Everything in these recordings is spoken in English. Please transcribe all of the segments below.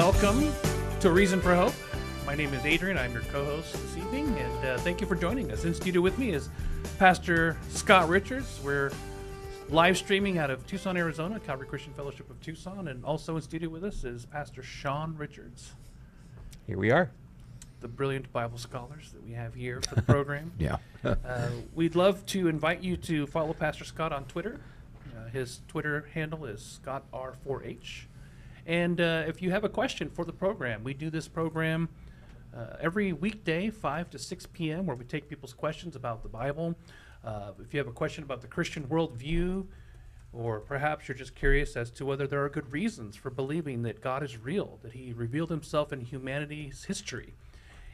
welcome to Reason for Hope. My name is Adrian. I'm your co-host this evening, and uh, thank you for joining us. In studio with me is Pastor Scott Richards. We're live streaming out of Tucson, Arizona, Calvary Christian Fellowship of Tucson, and also in studio with us is Pastor Sean Richards, Here we are. the brilliant Bible scholars that we have here for the program. Yeah. Uh, we'd love to invite you to follow Pastor Scott on Twitter. Uh, his Twitter handle is ScottR4H. And uh, if you have a question for the program, we do this program uh, every weekday, 5 to 6 p.m., where we take people's questions about the Bible. Uh, if you have a question about the Christian worldview, or perhaps you're just curious as to whether there are good reasons for believing that God is real, that He revealed Himself in humanity's history,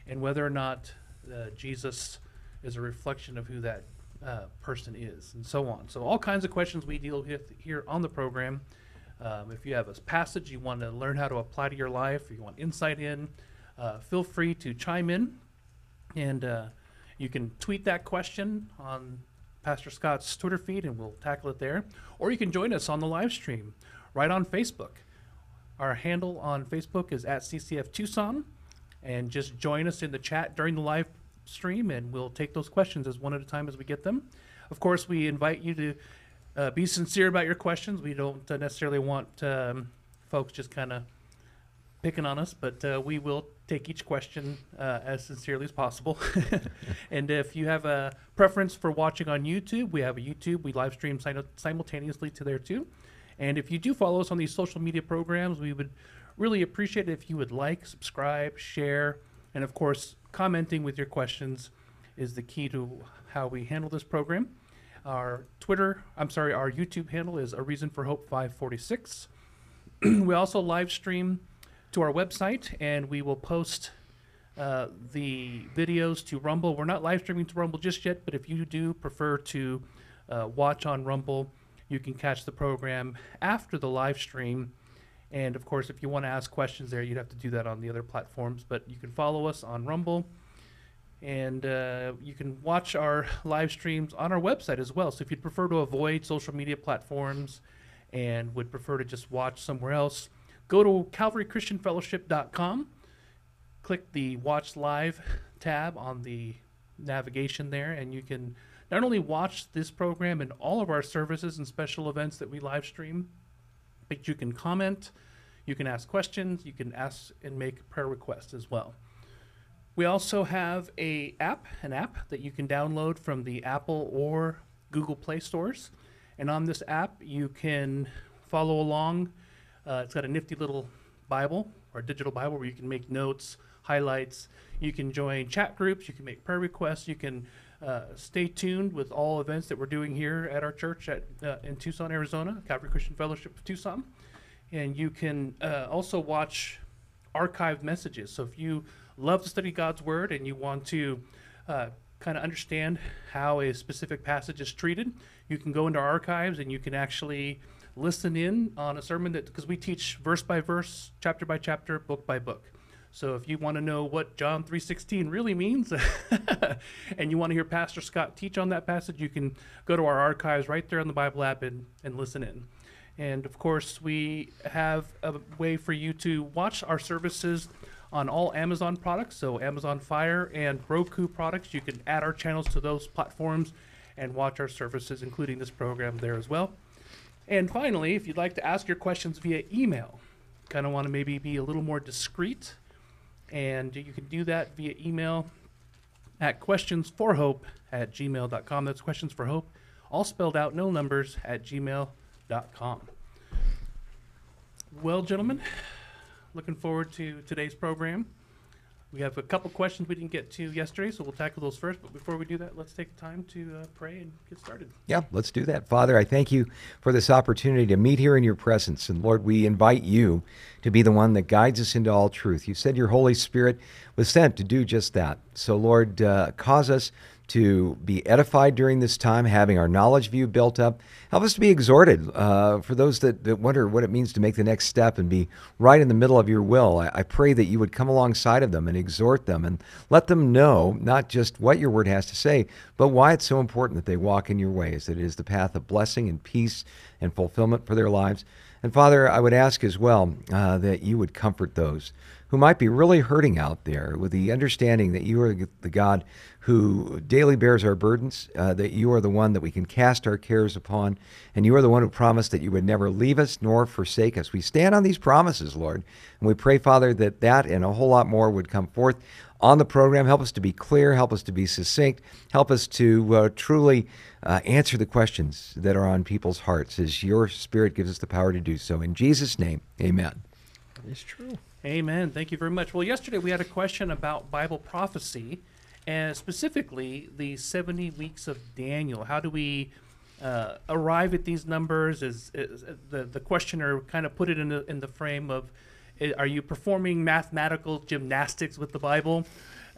and whether or not uh, Jesus is a reflection of who that uh, person is, and so on. So, all kinds of questions we deal with here on the program. Um, if you have a passage you want to learn how to apply to your life, or you want insight in, uh, feel free to chime in. And uh, you can tweet that question on Pastor Scott's Twitter feed, and we'll tackle it there. Or you can join us on the live stream right on Facebook. Our handle on Facebook is at CCF Tucson, and just join us in the chat during the live stream, and we'll take those questions as one at a time as we get them. Of course, we invite you to uh, be sincere about your questions. We don't uh, necessarily want um, folks just kind of picking on us, but uh, we will take each question uh, as sincerely as possible. and if you have a preference for watching on YouTube, we have a YouTube. We live stream sim- simultaneously to there too. And if you do follow us on these social media programs, we would really appreciate it if you would like, subscribe, share, and of course, commenting with your questions is the key to how we handle this program. Our Twitter, I'm sorry, our YouTube handle is A Reason for Hope 546. we also live stream to our website and we will post uh, the videos to Rumble. We're not live streaming to Rumble just yet, but if you do prefer to uh, watch on Rumble, you can catch the program after the live stream. And of course, if you want to ask questions there, you'd have to do that on the other platforms. But you can follow us on Rumble and uh, you can watch our live streams on our website as well. So if you'd prefer to avoid social media platforms and would prefer to just watch somewhere else, go to calvarychristianfellowship.com, click the Watch Live tab on the navigation there, and you can not only watch this program and all of our services and special events that we live stream, but you can comment, you can ask questions, you can ask and make prayer requests as well. We also have a app, an app that you can download from the Apple or Google Play stores. And on this app, you can follow along. Uh, it's got a nifty little Bible or digital Bible where you can make notes, highlights. You can join chat groups. You can make prayer requests. You can uh, stay tuned with all events that we're doing here at our church at uh, in Tucson, Arizona, Calvary Christian Fellowship of Tucson. And you can uh, also watch archived messages. So if you love to study God's Word and you want to uh, kind of understand how a specific passage is treated, you can go into our archives and you can actually listen in on a sermon that because we teach verse by verse, chapter by chapter, book by book. So if you want to know what John 3:16 really means and you want to hear Pastor Scott teach on that passage, you can go to our archives right there on the Bible app and, and listen in. And of course, we have a way for you to watch our services on all Amazon products, so Amazon Fire and Roku products. You can add our channels to those platforms and watch our services, including this program there as well. And finally, if you'd like to ask your questions via email, kind of want to maybe be a little more discreet, and you can do that via email at questionsforhope at gmail.com. That's questions for hope, all spelled out, no numbers, at gmail.com. Well, gentlemen, looking forward to today's program. We have a couple questions we didn't get to yesterday, so we'll tackle those first. But before we do that, let's take time to uh, pray and get started. Yeah, let's do that. Father, I thank you for this opportunity to meet here in your presence. And Lord, we invite you to be the one that guides us into all truth. You said your Holy Spirit was sent to do just that. So, Lord, uh, cause us to be edified during this time, having our knowledge view built up. Help us to be exhorted uh, for those that, that wonder what it means to make the next step and be right in the middle of your will. I, I pray that you would come alongside of them and exhort them and let them know not just what your word has to say, but why it's so important that they walk in your ways, that it is the path of blessing and peace and fulfillment for their lives. And Father, I would ask as well uh, that you would comfort those who might be really hurting out there with the understanding that you are the God who daily bears our burdens, uh, that you are the one that we can cast our cares upon, and you are the one who promised that you would never leave us nor forsake us. We stand on these promises, Lord, and we pray, Father, that that and a whole lot more would come forth on the program. Help us to be clear, help us to be succinct, help us to uh, truly uh, answer the questions that are on people's hearts as your Spirit gives us the power to do so. In Jesus' name, amen. It's true. Amen. Thank you very much. Well, yesterday we had a question about Bible prophecy, and specifically the 70 weeks of Daniel. How do we uh, arrive at these numbers? Is, is the the questioner kind of put it in the in the frame of, are you performing mathematical gymnastics with the Bible?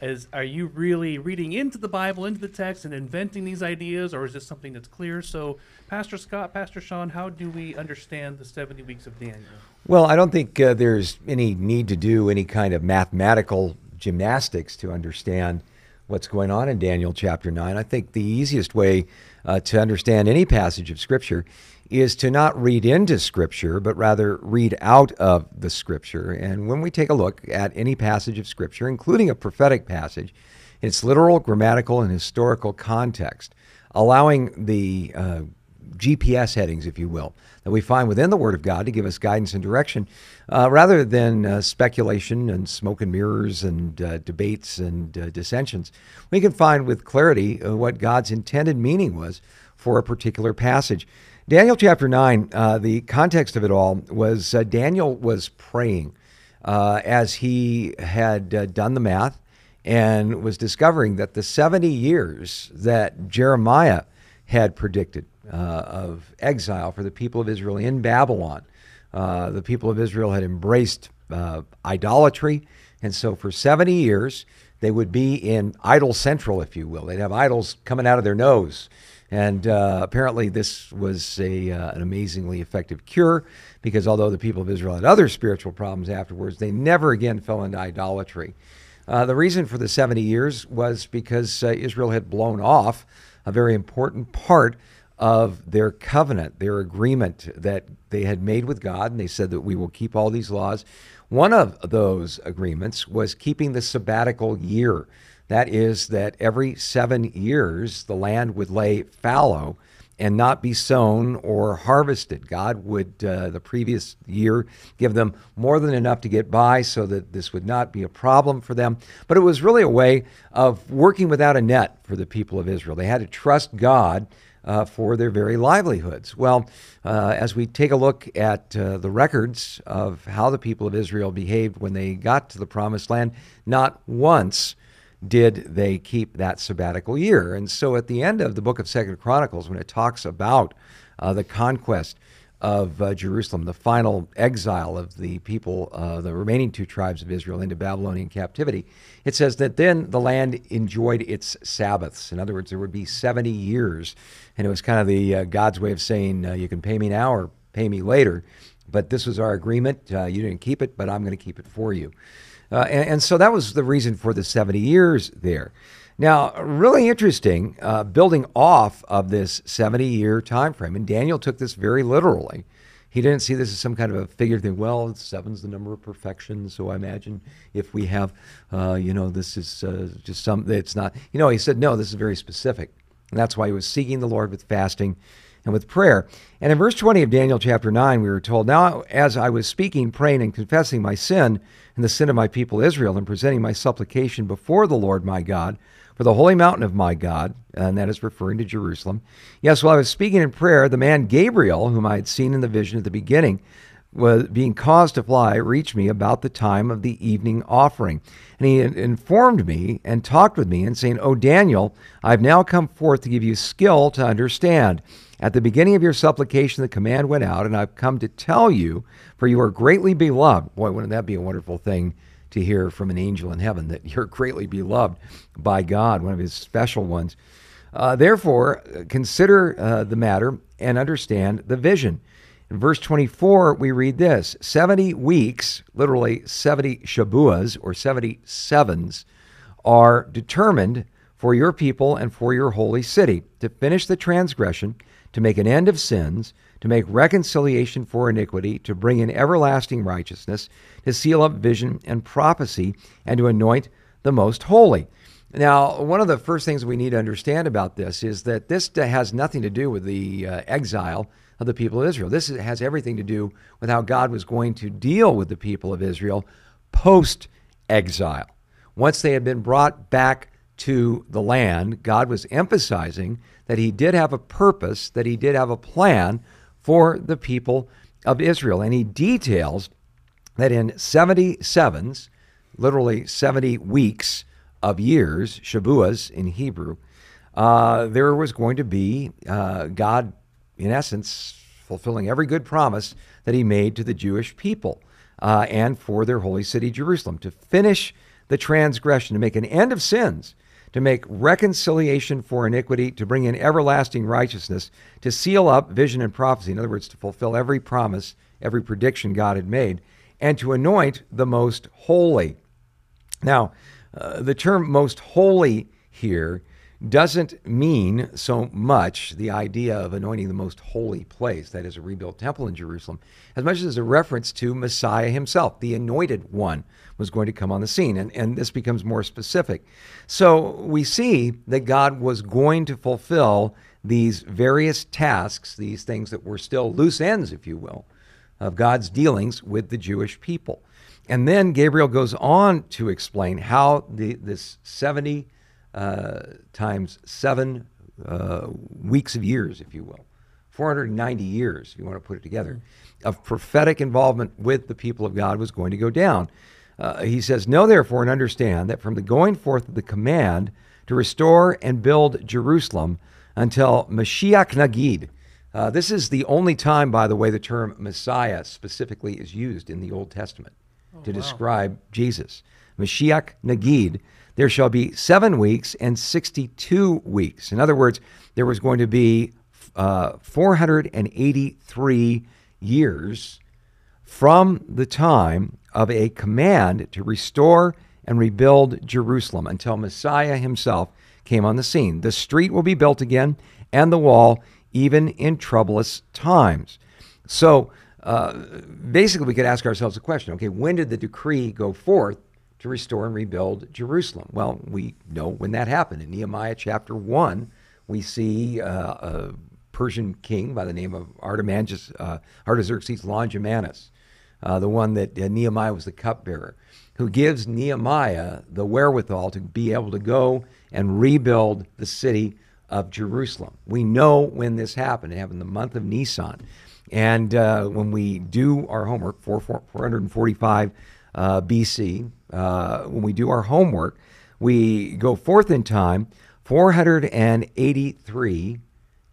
Is are you really reading into the Bible, into the text, and inventing these ideas, or is this something that's clear? So, Pastor Scott, Pastor Sean, how do we understand the 70 weeks of Daniel? Well, I don't think uh, there's any need to do any kind of mathematical gymnastics to understand what's going on in Daniel chapter 9. I think the easiest way uh, to understand any passage of Scripture is to not read into Scripture, but rather read out of the Scripture. And when we take a look at any passage of Scripture, including a prophetic passage, its literal, grammatical, and historical context, allowing the uh, GPS headings, if you will, that we find within the Word of God to give us guidance and direction, uh, rather than uh, speculation and smoke and mirrors and uh, debates and uh, dissensions. We can find with clarity uh, what God's intended meaning was for a particular passage. Daniel chapter 9, uh, the context of it all was Daniel was praying as he had done the math and was discovering that the 70 years that Jeremiah had predicted uh, of exile for the people of Israel in Babylon, uh, the people of Israel had embraced uh, idolatry. And so for 70 years, they would be in idol central, if you will. They'd have idols coming out of their nose. And uh, apparently, this was a, uh, an amazingly effective cure because although the people of Israel had other spiritual problems afterwards, they never again fell into idolatry. Uh, the reason for the 70 years was because uh, Israel had blown off a very important part of their covenant, their agreement that they had made with God, and they said that we will keep all these laws. One of those agreements was keeping the sabbatical year. That is, that every seven years the land would lay fallow and not be sown or harvested. God would, uh, the previous year, give them more than enough to get by so that this would not be a problem for them. But it was really a way of working without a net for the people of Israel. They had to trust God. Uh, for their very livelihoods. Well, uh, as we take a look at uh, the records of how the people of Israel behaved when they got to the promised land, not once did they keep that sabbatical year. And so at the end of the book of Second Chronicles, when it talks about uh, the conquest of uh, Jerusalem, the final exile of the people, uh, the remaining two tribes of Israel into Babylonian captivity, it says that then the land enjoyed its Sabbaths. In other words, there would be 70 years. And it was kind of the uh, God's way of saying, uh, you can pay me now or pay me later. But this was our agreement. Uh, you didn't keep it, but I'm going to keep it for you. Uh, and, and, so that was the reason for the 70 years there. Now, really interesting, uh, building off of this 70 year time frame, and Daniel took this very literally. He didn't see this as some kind of a figure thing. Well, seven's the number of perfection, so I imagine if we have, uh, you know, this is uh, just some. It's not. You know, he said no. This is very specific, and that's why he was seeking the Lord with fasting and with prayer. And in verse 20 of Daniel chapter 9, we were told, Now, as I was speaking, praying, and confessing my sin and the sin of my people Israel, and presenting my supplication before the Lord my God for the holy mountain of my God, and that is referring to Jerusalem. Yes, while I was speaking in prayer, the man Gabriel, whom I had seen in the vision at the beginning, was being caused to fly, reached me about the time of the evening offering. And he informed me and talked with me and saying, O Daniel, I've now come forth to give you skill to understand. At the beginning of your supplication, the command went out, and I've come to tell you, for you are greatly beloved. Boy, wouldn't that be a wonderful thing to hear from an angel in heaven that you're greatly beloved by God, one of his special ones. Uh, therefore, consider uh, the matter and understand the vision. In verse 24, we read this 70 weeks, literally 70 Shabuas or 70 sevens, are determined for your people and for your holy city, to finish the transgression, to make an end of sins, to make reconciliation for iniquity, to bring in everlasting righteousness, to seal up vision and prophecy, and to anoint the most holy. Now, one of the first things we need to understand about this is that this has nothing to do with the uh, exile of the people of Israel. This has everything to do with how God was going to deal with the people of Israel post exile. Once they had been brought back to the land, God was emphasizing that He did have a purpose, that He did have a plan for the people of Israel. And He details that in 77s, literally 70 weeks of years, Shabuas in Hebrew, uh, there was going to be uh, God, in essence, fulfilling every good promise that He made to the Jewish people uh, and for their holy city, Jerusalem, to finish the transgression, to make an end of sins, to make reconciliation for iniquity, to bring in everlasting righteousness, to seal up vision and prophecy. In other words, to fulfill every promise, every prediction God had made, and to anoint the most holy. Now, uh, the term most holy here doesn't mean so much the idea of anointing the most holy place, that is, a rebuilt temple in Jerusalem, as much as a reference to Messiah himself. The anointed one was going to come on the scene, and, and this becomes more specific. So we see that God was going to fulfill these various tasks, these things that were still loose ends, if you will, of God's dealings with the Jewish people. And then Gabriel goes on to explain how the, this 70 uh, times seven uh, weeks of years, if you will, 490 years, if you want to put it together, of prophetic involvement with the people of God was going to go down. Uh, he says, Know therefore and understand that from the going forth of the command to restore and build Jerusalem until Mashiach Nagid, uh, this is the only time, by the way, the term Messiah specifically is used in the Old Testament oh, to wow. describe Jesus. Mashiach Nagid, there shall be seven weeks and 62 weeks. In other words, there was going to be uh, 483 years from the time of a command to restore and rebuild Jerusalem until Messiah himself came on the scene. The street will be built again and the wall, even in troublous times. So uh, basically, we could ask ourselves a question okay, when did the decree go forth to restore and rebuild Jerusalem. Well, we know when that happened. In Nehemiah chapter 1, we see uh, a Persian king by the name of uh, Artaxerxes Longimanus, uh, the one that uh, Nehemiah was the cupbearer, who gives Nehemiah the wherewithal to be able to go and rebuild the city of Jerusalem. We know when this happened. It happened in the month of Nisan. And uh, when we do our homework, 445 uh, BC, uh, when we do our homework, we go forth in time 483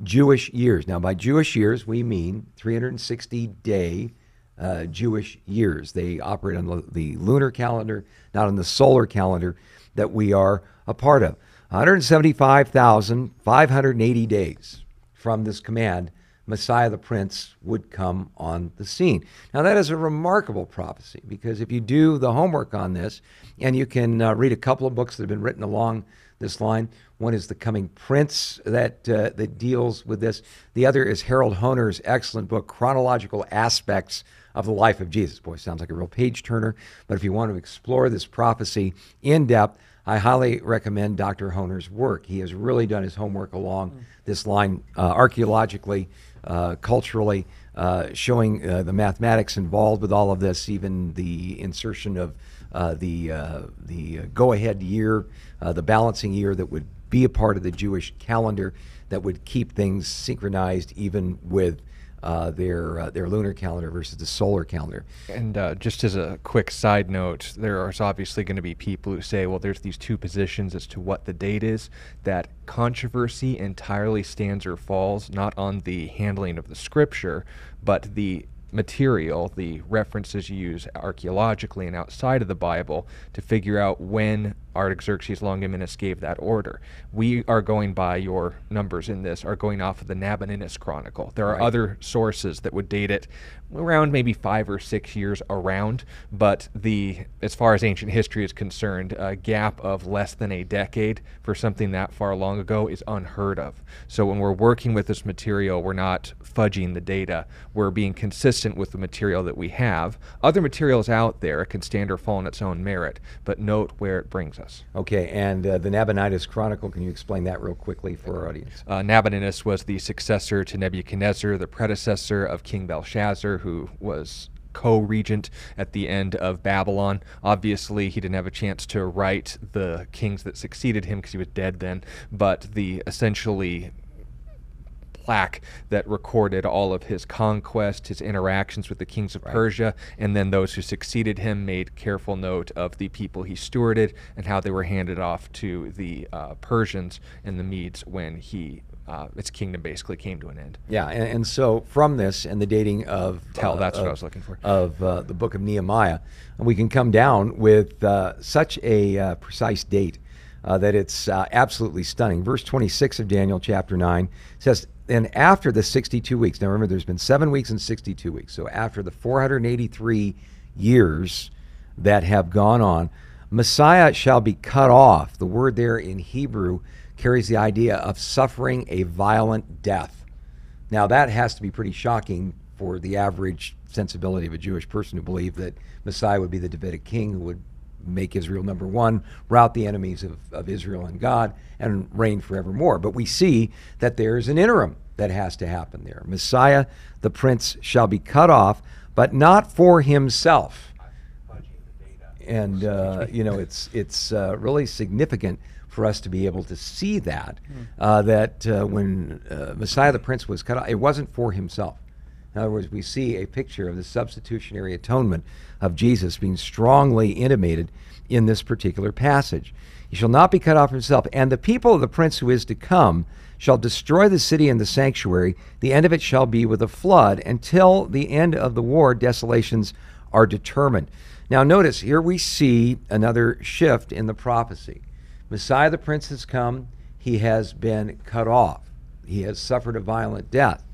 Jewish years. Now, by Jewish years, we mean 360 day uh, Jewish years. They operate on the, the lunar calendar, not on the solar calendar that we are a part of. 175,580 days from this command Messiah the Prince would come on the scene. Now, that is a remarkable prophecy because if you do the homework on this, and you can uh, read a couple of books that have been written along this line. One is The Coming Prince that, uh, that deals with this. The other is Harold Hoehner's excellent book, Chronological Aspects of the Life of Jesus. Boy, sounds like a real page turner. But if you want to explore this prophecy in depth, I highly recommend Dr. Hoehner's work. He has really done his homework along mm. this line uh, archaeologically, culturally, uh, showing uh, the mathematics involved with all of this, even the insertion of uh, the uh, the go-ahead year, the balancing year that would be a part of the Jewish calendar that would keep things synchronized even with uh, their uh, their lunar calendar versus the solar calendar. And uh, just as a quick side note, there is obviously going to be people who say, well, there's these two positions as to what the date is. That controversy entirely stands or falls not on the handling of the scripture, but the material, the references you use archaeologically and outside of the Bible to figure out when Artaxerxes Longimanus gave that order. We are going by your numbers in this, are going off of the Nabonidus Chronicle. There are Right. other sources that would date it around maybe five or six years around, but the as far as ancient history is concerned, a gap of less than a decade for something that far long ago is unheard of. So when we're working with this material, we're not fudging the data. We're being consistent with the material that we have. Other materials out there can stand or fall on its own merit, but note where it brings us. Okay, and uh, the Nabonidus Chronicle, can you explain that real quickly for our audience? Uh, Nabonidus was the successor to Nebuchadnezzar, the predecessor of King Belshazzar, who was co-regent at the end of Babylon. Obviously, he didn't have a chance to write the kings that succeeded him because he was dead then, but the essentially plaque that recorded all of his conquest, his interactions with the kings of Right. Persia, and then those who succeeded him made careful note of the people he stewarded and how they were handed off to the uh, Persians and the Medes when he uh, its kingdom basically came to an end. Yeah, and, and so from this and the dating of Tell, that's what I was looking for. of uh, the book of Nehemiah, we can come down with uh, such a uh, precise date uh, that it's uh, absolutely stunning. Verse 26 of Daniel chapter 9 says, "And after the 62 weeks, now remember, there's been seven weeks and 62 weeks. So after the 483 years that have gone on, Messiah shall be cut off." The word there in Hebrew carries the idea of suffering a violent death. Now, that has to be pretty shocking for the average sensibility of a Jewish person who believed that Messiah would be the Davidic king who would make Israel number one, rout the enemies of, of Israel and God, and reign forevermore. But we see that there's an interim that has to happen there. Messiah, the prince, shall be cut off, but not for himself and uh, you know it's it's uh, really significant for us to be able to see that uh, that uh, when uh, Messiah the Prince was cut off, it wasn't for himself. In other words, we see a picture of the substitutionary atonement of Jesus being strongly intimated in this particular passage. He shall not be cut off himself, and the people of the prince who is to come shall destroy the city and the sanctuary. The end of it shall be with a flood until the end of the war, desolations are determined. Now, notice here we see another shift in the prophecy. Messiah the Prince has come, he has been cut off, he has suffered a violent death.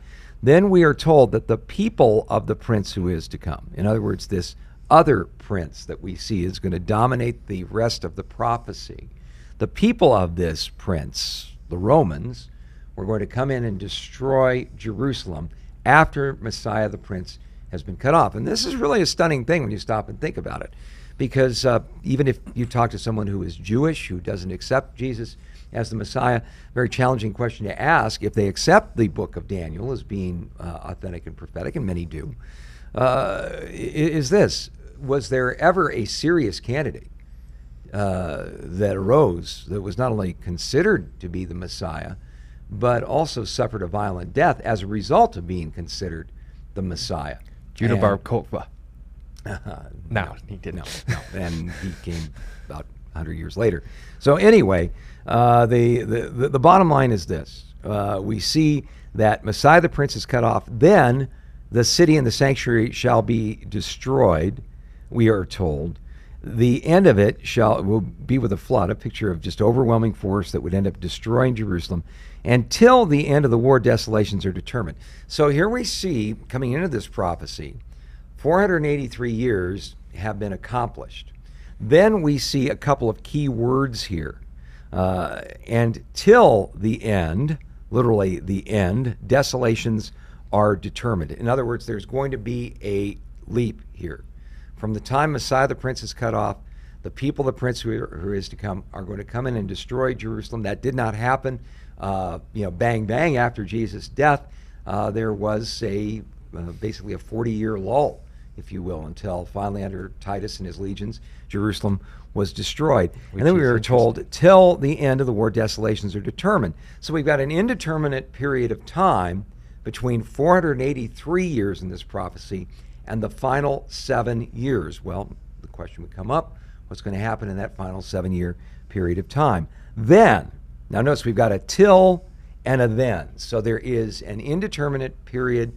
Then we are told that the people of the Prince who is to come, in other words, this other prince that we see is going to dominate the rest of the prophecy. The people of this prince, the Romans, were going to come in and destroy Jerusalem after Messiah the Prince has been cut off. And this is really a stunning thing when you stop and think about it. Because uh, even if you talk to someone who is Jewish, who doesn't accept Jesus as the Messiah, very challenging question to ask if they accept the book of Daniel as being uh, authentic and prophetic, and many do, uh, is this Was there ever a serious candidate uh, that arose that was not only considered to be the Messiah, but also suffered a violent death as a result of being considered the Messiah? Judah Bar Kokhba. uh, No, he didn't. No, no. And he came about 100 years later. So, anyway, uh, the, the, the, bottom line is this uh, we see that Messiah the Prince is cut off, then the city and the sanctuary shall be destroyed, we are told. The end of it shall will be with a flood, a picture of just overwhelming force that would end up destroying Jerusalem until the end of the war desolations are determined. So here we see coming into this prophecy 483 years have been accomplished. Then we see a couple of key words here. Uh, and till the end, literally the end, desolations are determined. In other words, there's going to be a leap here. From the time Messiah the Prince is cut off, the people, the Prince who, who is to come, are going to come in and destroy Jerusalem. That did not happen, uh, you know, bang bang after Jesus' death. Uh, there was a uh, basically a 40-year lull, if you will, until finally under Titus and his legions, Jerusalem was destroyed. and then we were told till the end of the war, desolations are determined. So we've got an indeterminate period of time between 483 years in this prophecy and the final seven years. Well, the question would come up what's going to happen in that final seven year period of time? Then, now notice we've got a till and a then. So there is an indeterminate period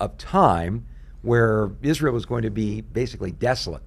of time where Israel was going to be basically desolate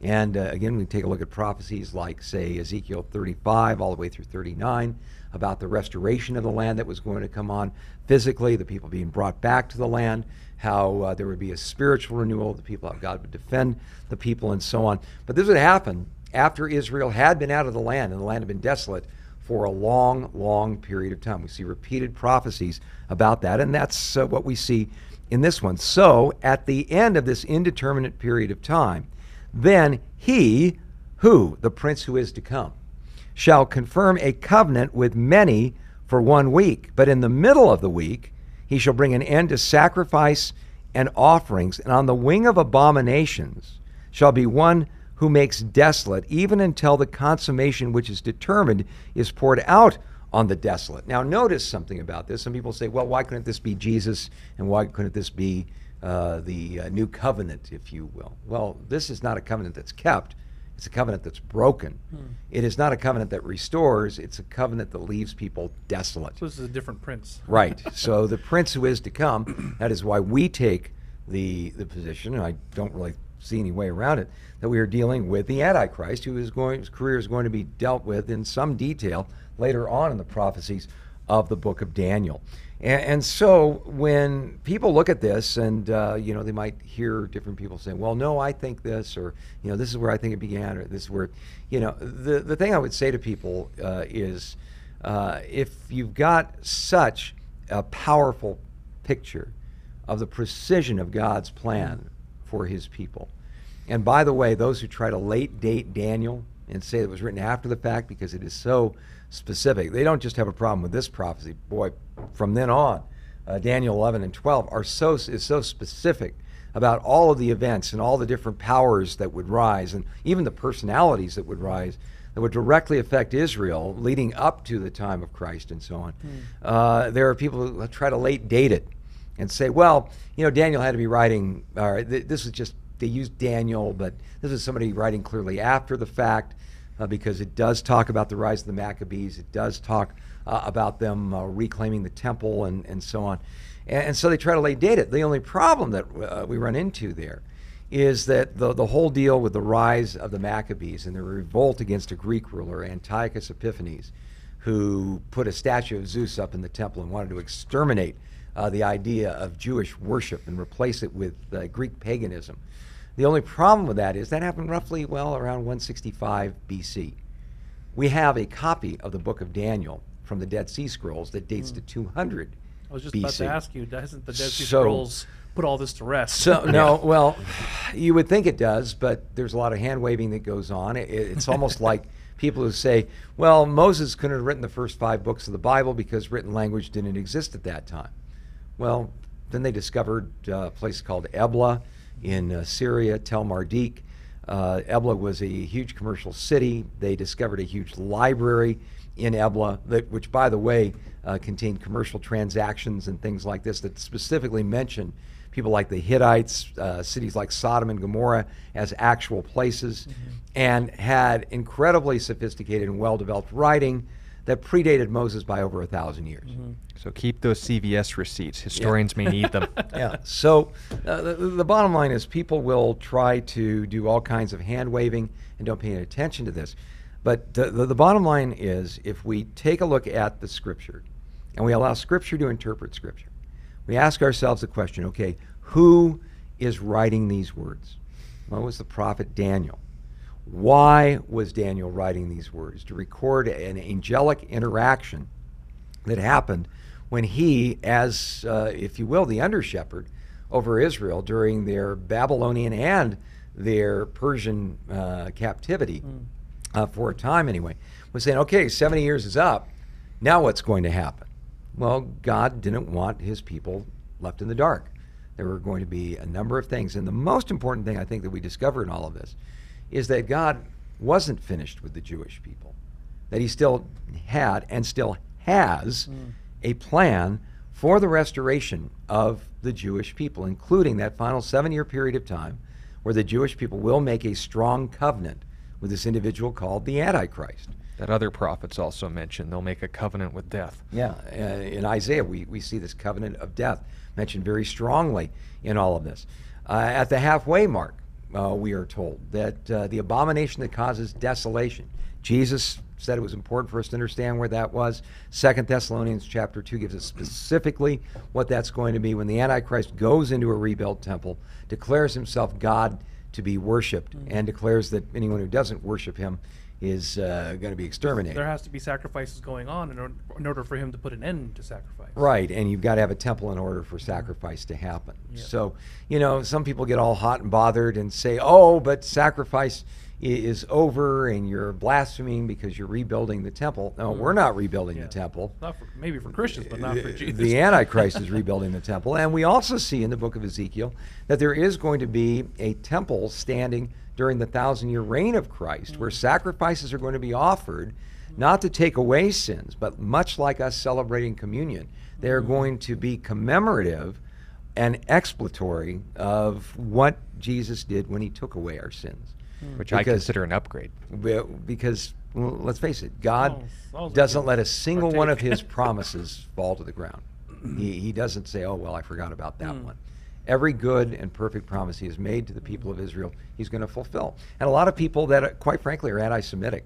And uh, again, we take a look at prophecies like, say, Ezekiel 35 all the way through 39 about the restoration of the land that was going to come on physically, the people being brought back to the land, how uh, there would be a spiritual renewal, of the people, how God would defend the people, and so on. But this would happen after Israel had been out of the land and the land had been desolate for a long, long period of time. We see repeated prophecies about that, and that's uh, what we see in this one. So, at the end of this indeterminate period of time, then he, who, the prince who is to come, shall confirm a covenant with many for one week. But in the middle of the week, he shall bring an end to sacrifice and offerings, and on the wing of abominations shall be one who makes desolate, even until the consummation which is determined is poured out on the desolate. Now, notice something about this. Some people say, well, why couldn't this be Jesus, and why couldn't this be uh, the uh, new covenant, if you will? Well, this is not a covenant that's kept. It's a covenant that's broken. It is not a covenant that restores. It's a covenant that leaves people desolate. So this is a different prince. Right. So the prince who is to come, that is why we take the the position, and I don't really see any way around it, that we are dealing with the Antichrist, who is going his career is going to be dealt with in some detail later on in the prophecies of the book of Daniel. And, and so when people look at this, and uh, you know, they might hear different people saying, "Well, no, I think this," or you know, "This is where I think it began," or "This is where," you know, the the thing I would say to people uh, is, uh, if you've got such a powerful picture of the precision of God's plan for His people, and by the way, those who try to late date Daniel and say it was written after the fact because it is so specific. They don't just have a problem with this prophecy. Boy, from then on, uh, Daniel 11 and 12 are so is so specific about all of the events and all the different powers that would rise and even the personalities that would rise that would directly affect Israel leading up to the time of Christ and so on. Uh, there are people who try to late date it and say, well, you know, Daniel had to be writing, or th- this is just, they used Daniel, but this is somebody writing clearly after the fact uh, because it does talk about the rise of the Maccabees. It does talk uh, about them uh, reclaiming the temple and, and so on. And, and so they try to lay date it. The only problem that uh, we run into there is that the, the whole deal with the rise of the Maccabees and the revolt against a Greek ruler, Antiochus Epiphanes, who put a statue of Zeus up in the temple and wanted to exterminate uh, the idea of Jewish worship and replace it with uh, Greek paganism. The only problem with that is that happened roughly, well, around 165 BC. We have a copy of the book of Daniel from the Dead Sea Scrolls that dates to 200 I was just BC. about to ask you, doesn't the Dead Sea So- Scrolls put all this to rest? So no, well, you would think it does, but there's a lot of hand waving that goes on. It, it's almost like people who say, "Well, Moses couldn't have written the first five books of the Bible because written language didn't exist at that time." Well, then they discovered uh, a place called Ebla in uh, Syria, Tel Mardik. Uh, Ebla was a huge commercial city. They discovered a huge library in Ebla, that, which, by the way, uh, contained commercial transactions and things like this that specifically mention people like the Hittites, uh, cities like Sodom and Gomorrah as actual places, and had incredibly sophisticated and well developed writing that predated Moses by over a thousand years. So keep those CVS receipts. Historians may need them. Yeah. So uh, the, the bottom line is people will try to do all kinds of hand waving and don't pay any attention to this. But the, the, the bottom line is if we take a look at the scripture and we allow scripture to interpret scripture, we ask ourselves the question okay, who is writing these words? Well, was the prophet Daniel. Why was Daniel writing these words? To record an angelic interaction that happened when he, as, uh, if you will, the under shepherd over Israel during their Babylonian and their Persian uh, captivity, uh, for a time anyway, was saying, okay, 70 years is up. Now what's going to happen? Well, God didn't want his people left in the dark. There were going to be a number of things. And the most important thing I think that we discover in all of this is that God wasn't finished with the Jewish people, that he still had and still has a plan for the restoration of the Jewish people, including that final seven year period of time where the Jewish people will make a strong covenant with this individual called the Antichrist. that other prophets also mentioned. They'll make a covenant with death. Yeah, uh, in Isaiah, we, we see this covenant of death mentioned very strongly in all of this. Uh, at the halfway mark, uh, we are told, that uh, the abomination that causes desolation. Jesus said it was important for us to understand where that was. Second Thessalonians chapter 2 gives us specifically what that's going to be when the Antichrist goes into a rebuilt temple, declares himself God to be worshiped, and declares that anyone who doesn't worship him is uh, going to be exterminated. There has to be sacrifices going on in order, in order for him to put an end to sacrifice. Right, and you've got to have a temple in order for sacrifice to happen. Yeah. So, you know, some people get all hot and bothered and say, "Oh, but sacrifice is over, and you're blaspheming because you're rebuilding the temple." No, we're not rebuilding. Yeah. the temple. Not for, maybe for Christians, but not for Jesus. The Antichrist is rebuilding the temple, and we also see in the book of Ezekiel that there is going to be a temple standing during the thousand-year reign of Christ, Mm. where sacrifices are going to be offered, not to take away sins, but much like us celebrating communion, they are Mm. going to be commemorative and exploratory of what Jesus did when he took away our sins. Which I consider an upgrade. Because, well, let's face it, God Oh, as long as we doesn't can let a single one of his promises fall to the ground. He, he doesn't say, oh, well, I forgot about that Hmm. one. Every good and perfect promise he has made to the people of Israel, he's going to fulfill. And a lot of people that, uh, quite frankly, are anti Semitic,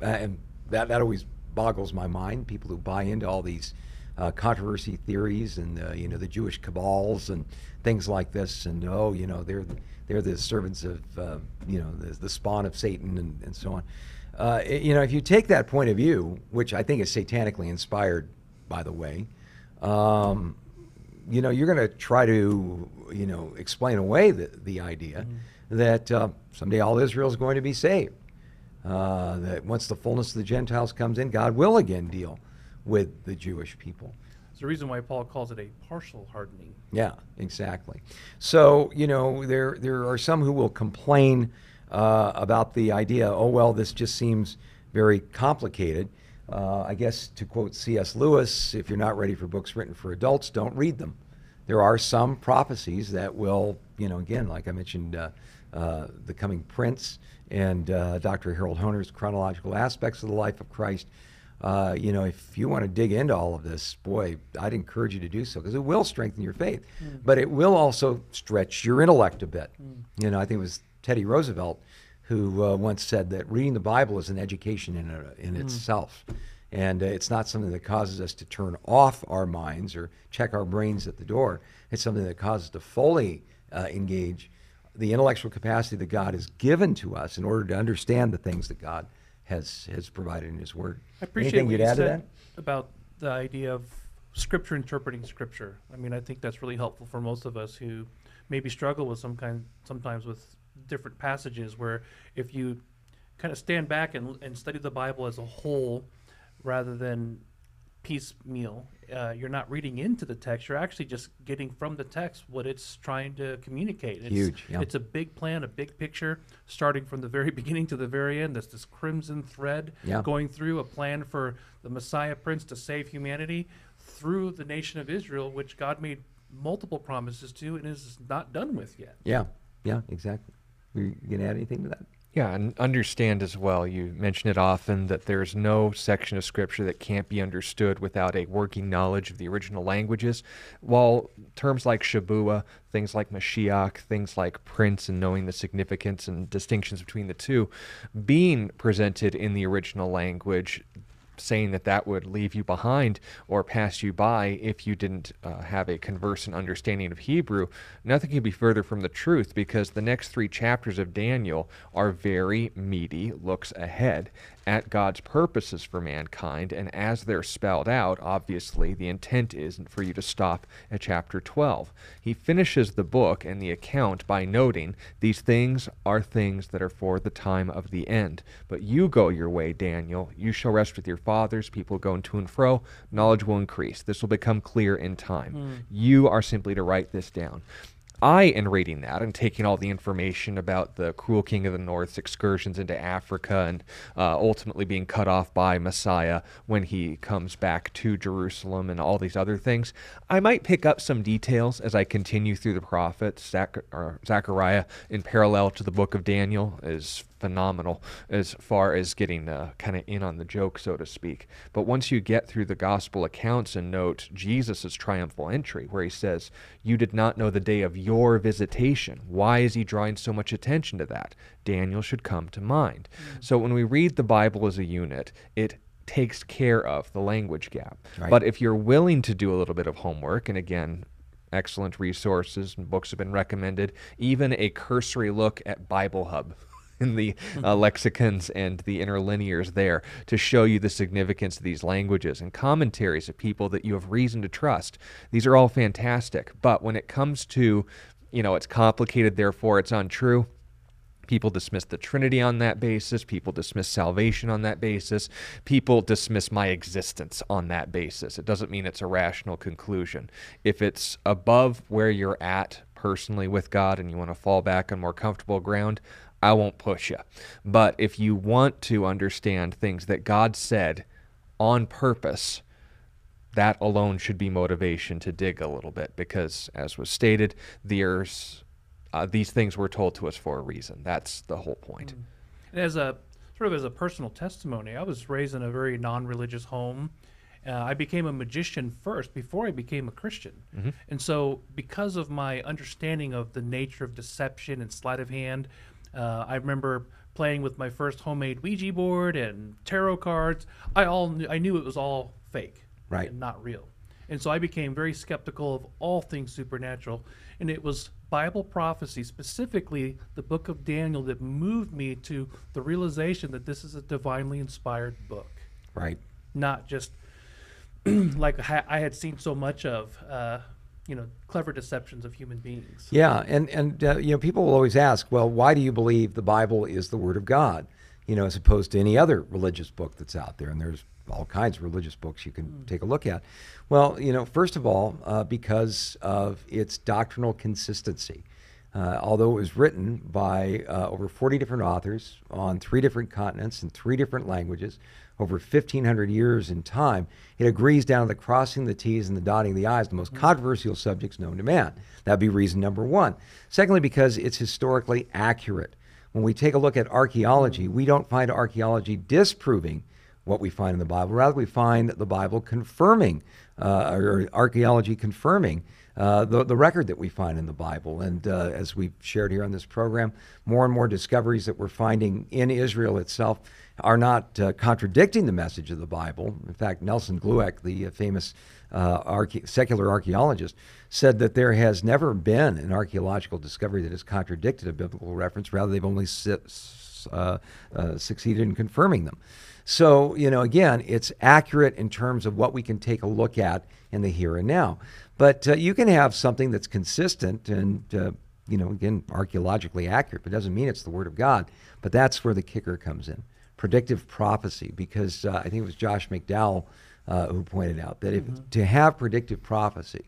uh, and that, that always boggles my mind. People who buy into all these uh, controversy theories and uh, you know the Jewish cabals and things like this, and oh, you know they're they're the servants of uh, you know the, the spawn of Satan and, and so on. Uh, you know, if you take that point of view, which I think is satanically inspired, by the way, um, you know, you're going to try to, you know, explain away the, the idea that uh, someday all Israel is going to be saved. Uh, that once the fullness of the Gentiles comes in, God will again deal with the Jewish people. It's the reason why Paul calls it a partial hardening. Yeah, exactly. So you know, there there are some who will complain uh, about the idea. Oh well, this just seems very complicated. Uh, I guess to quote C.S. Lewis, if you're not ready for books written for adults, don't read them. There are some prophecies that will, you know, again, like I mentioned, uh, uh, the coming Prince and uh, Dr. Harold Hoehner's chronological aspects of the life of Christ. Uh, you know, if you want to dig into all of this, boy, I'd encourage you to do so because it will strengthen your faith, but it will also stretch your intellect a bit. You know, I think it was Teddy Roosevelt who uh, once said that reading the Bible is an education in, a, in itself. And uh, it's not something that causes us to turn off our minds or check our brains at the door. It's something that causes us to fully uh, engage the intellectual capacity that God has given to us in order to understand the things that God has has provided in His Word. I appreciate Anything what you'd you add to said that? about the idea of scripture interpreting scripture. I mean, I think that's really helpful for most of us who maybe struggle with some kind, sometimes with different passages. Where if you kind of stand back and, and study the Bible as a whole, rather than piecemeal, uh, you're not reading into the text. You're actually just getting from the text what it's trying to communicate. It's, Huge, yeah. It's a big plan, a big picture, starting from the very beginning to the very end. There's this crimson thread Yeah. going through a plan for the Messiah Prince to save humanity through the nation of Israel, which God made multiple promises to and is not done with yet. Yeah, yeah, exactly. You gonna add anything to that? Yeah, and understand as well, you mention it often that there's no section of Scripture that can't be understood without a working knowledge of the original languages. While terms like Shabua, things like Mashiach, things like Prince, and knowing the significance and distinctions between the two, being presented in the original language, saying that that would leave you behind or pass you by if you didn't uh, have a conversant understanding of Hebrew, nothing can be further from the truth because the next three chapters of Daniel are very meaty looks ahead at God's purposes for mankind. And as they're spelled out, obviously, the intent isn't for you to stop at chapter 12. He finishes the book and the account by noting these things are things that are for the time of the end. But you go your way, Daniel. You shall rest with your fathers. People go to and fro. Knowledge will increase. This will become clear in time. Hmm. You are simply to write this down. I, in reading that and taking all the information about the cruel king of the north's excursions into Africa and uh, ultimately being cut off by Messiah when he comes back to Jerusalem and all these other things, I might pick up some details as I continue through the prophets. Zach- or Zechariah, in parallel to the book of Daniel, is phenomenal as far as getting uh, kind of in on the joke, so to speak. But once you get through the gospel accounts and note Jesus' triumphal entry, where he says, You did not know the day of your visitation. Why is he drawing so much attention to that? Daniel should come to mind. So when we read the Bible as a unit, it takes care of the language gap. Right. But if you're willing to do a little bit of homework, and again, excellent resources and books have been recommended, even a cursory look at Bible Hub in the uh, lexicons and the interlinears there to show you the significance of these languages and commentaries of people that you have reason to trust. These are all fantastic. But when it comes to, you know, it's complicated, therefore it's untrue. People dismiss the Trinity on that basis. People dismiss salvation on that basis. People dismiss my existence on that basis. It doesn't mean it's a rational conclusion. If it's above where you're at personally with God and you want to fall back on more comfortable ground, I won't push you. But if you want to understand things that God said on purpose, that alone should be motivation to dig a little bit because, as was stated, there's uh, these things were told to us for a reason. That's the whole point. And as a sort of as a personal testimony, I was raised in a very non-religious home. Uh, I became a magician first before I became a Christian, and so because of my understanding of the nature of deception and sleight of hand, uh, I remember playing with my first homemade Ouija board and tarot cards. I all knew, I knew it was all fake, Right. and not real. And so I became very skeptical of all things supernatural. And it was Bible prophecy, specifically the book of Daniel, that moved me to the realization that this is a divinely inspired book, Right. not just like I had seen so much of, uh, you know, clever deceptions of human beings. Yeah, and and uh, you know people will always ask, well, why do you believe the Bible is the Word of God? You know, as opposed to any other religious book that's out there, and there's all kinds of religious books you can take a look at. Well, you know, first of all, uh, because of its doctrinal consistency. Uh, although it was written by uh, over 40 different authors on three different continents in three different languages, over 1,500 years in time, it agrees down to the crossing the T's and the dotting the I's, the most controversial subjects known to man. That'd be reason number one. Secondly, because it's historically accurate. When we take a look at archaeology, we don't find archaeology disproving what we find in the Bible. Rather, we find the Bible confirming, uh, or archaeology confirming uh, the, the record that we find in the Bible. And uh, as we've shared here on this program, more and more discoveries that we're finding in Israel itself are not uh, contradicting the message of the Bible. In fact, Nelson Glueck, the uh, famous uh, arche- secular archaeologist, said that there has never been an archaeological discovery that has contradicted a biblical reference. Rather, they've only uh, uh, succeeded in confirming them. So, you know, again, it's accurate in terms of what we can take a look at in the here and now. But uh, you can have something that's consistent and, uh, you know, again, archaeologically accurate, but doesn't mean it's the Word of God. But that's where the kicker comes in predictive prophecy, because uh, I think it was Josh McDowell uh, who pointed out that if to have predictive prophecy,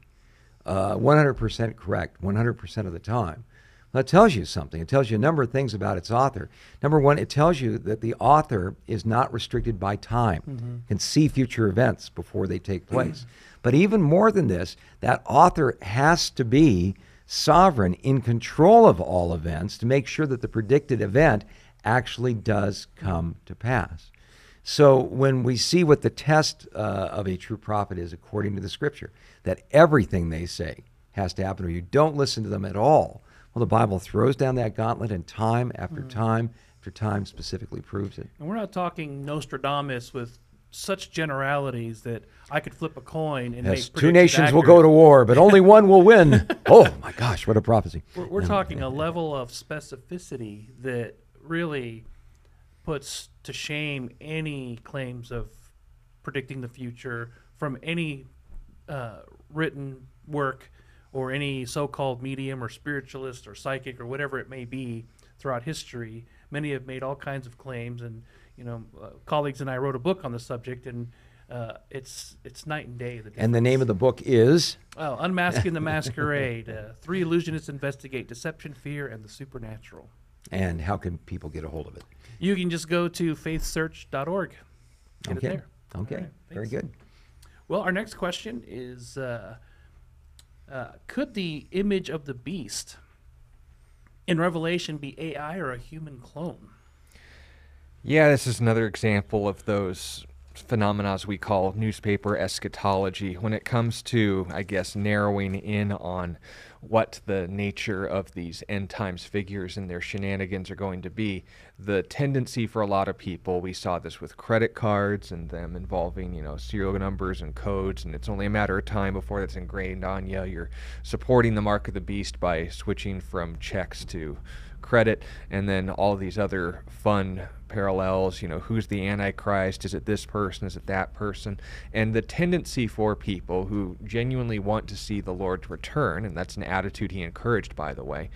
uh, 100% correct 100% of the time. That tells you something. It tells you a number of things about its author. Number one, it tells you that the author is not restricted by time, can see future events before they take place. but even more than this, that author has to be sovereign in control of all events to make sure that the predicted event actually does come to pass. So when we see what the test uh, of a true prophet is according to the scripture, that everything they say has to happen or you don't listen to them at all, well, the Bible throws down that gauntlet and time after time after time specifically proves it. And we're not talking Nostradamus with such generalities that I could flip a coin and Yes, make two predictions nations will go to war, but only one will win. oh my gosh, what a prophecy. We're, we're talking a level of specificity that really puts to shame any claims of predicting the future from any uh, written work or any so-called medium or spiritualist or psychic or whatever it may be throughout history. Many have made all kinds of claims, and you know, uh, colleagues and I wrote a book on the subject, and uh, it's it's night and day. The And the name of the book is Oh, Unmasking the Masquerade. Uh, three illusionists investigate deception, fear, and the supernatural. And how can people get a hold of it? You can just go to faithsearch.org. Get okay. it there. Okay. All right, Very good. Well, our next question is uh, uh, Could the image of the beast in Revelation be AI or a human clone? Yeah, this is another example of those phenomena we call newspaper eschatology when it comes to, I guess, narrowing in on what the nature of these end times figures and their shenanigans are going to be. The tendency for a lot of people, we saw this with credit cards and them involving, you know, serial numbers and codes, and it's only a matter of time before that's ingrained on you. You're supporting the mark of the beast by switching from checks to credit, and then all these other fun parallels. You know, who's the Antichrist? Is it this person? Is it that person? And the tendency for people who genuinely want to see the Lord's return, and that's an attitude he encouraged, by the way,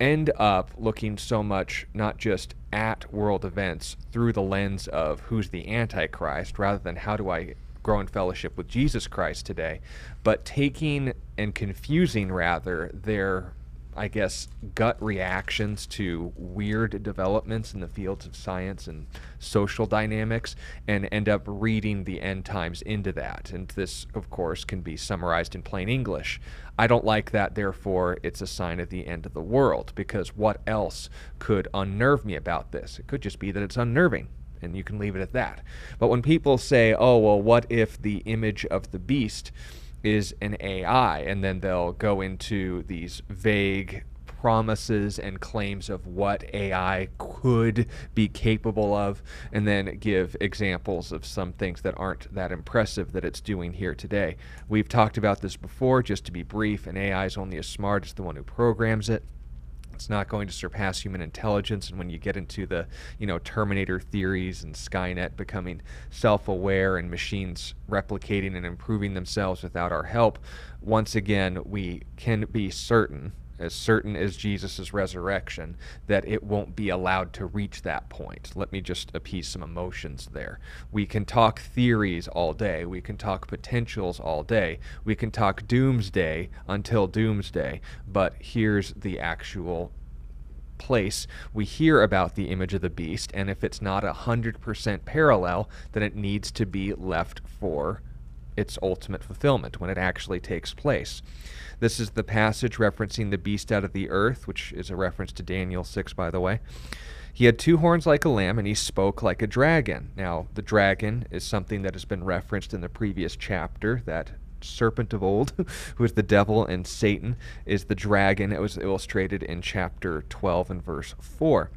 end up looking so much not just at world events through the lens of who's the Antichrist, rather than how do I grow in fellowship with Jesus Christ today, but taking and confusing rather their I guess, gut reactions to weird developments in the fields of science and social dynamics and end up reading the end times into that. And this, of course, can be summarized in plain English. I don't like that, therefore, it's a sign of the end of the world, because what else could unnerve me about this? It could just be that it's unnerving and you can leave it at that. But when people say, oh, well, what if the image of the beast is an AI, and then they'll go into these vague promises and claims of what AI could be capable of, and then give examples of some things that aren't that impressive that it's doing here today. We've talked about this before, just to be brief, an AI is only as smart as the one who programs it. It's not going to surpass human intelligence. And when you get into the, you know, Terminator theories and Skynet becoming self-aware and machines replicating and improving themselves without our help, once again, we can be certain as certain as Jesus' resurrection, that it won't be allowed to reach that point. Let me just appease some emotions there. We can talk theories all day. We can talk potentials all day. We can talk doomsday until doomsday. But here's the actual place we hear about the image of the beast, and if it's not a 100% parallel, then it needs to be left for its ultimate fulfillment when it actually takes place. This is the passage referencing the beast out of the earth, which is a reference to Daniel 6, by the way. He had two horns like a lamb, and he spoke like a dragon. Now, the dragon is something that has been referenced in the previous chapter, that serpent of old, who is the devil and Satan, is the dragon. It was illustrated in chapter 12 and verse 4.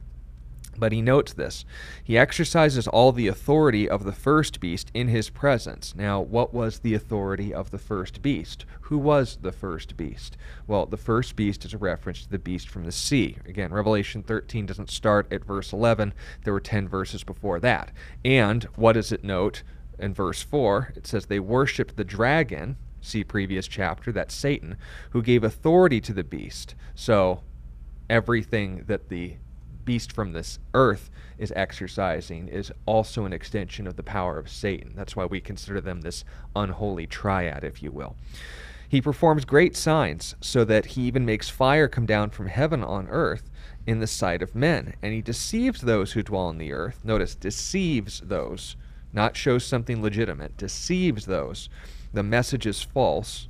But he notes this. He exercises all the authority of the first beast in his presence. Now, what was the authority of the first beast? Who was the first beast? Well, the first beast is a reference to the beast from the sea. Again, Revelation 13 doesn't start at verse 11, there were 10 verses before that. And what does it note in verse 4? It says, They worshiped the dragon, see previous chapter, that's Satan, who gave authority to the beast. So, everything that the beast from this earth is exercising is also an extension of the power of Satan. That's why we consider them this unholy triad, if you will. He performs great signs, so that he even makes fire come down from heaven on earth in the sight of men. And he deceives those who dwell on the earth. Notice, deceives those, not shows something legitimate, deceives those. The message is false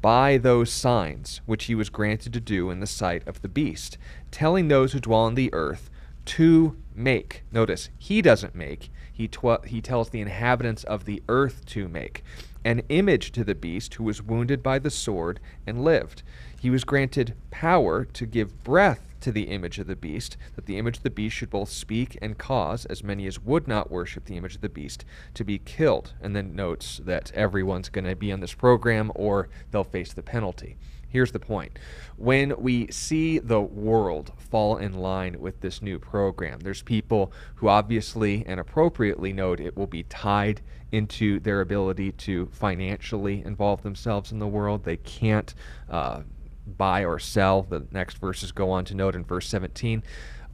by those signs which he was granted to do in the sight of the beast, telling those who dwell on the earth to make. Notice, he doesn't make, he, tw- he tells the inhabitants of the earth to make an image to the beast who was wounded by the sword and lived. He was granted power to give breath to the image of the beast, that the image of the beast should both speak and cause as many as would not worship the image of the beast to be killed. And then notes that everyone's going to be on this program or they'll face the penalty. Here's the point. When we see the world fall in line with this new program, there's people who obviously and appropriately note it will be tied into their ability to financially involve themselves in the world. They can't uh, buy or sell. The next verses go on to note in verse 17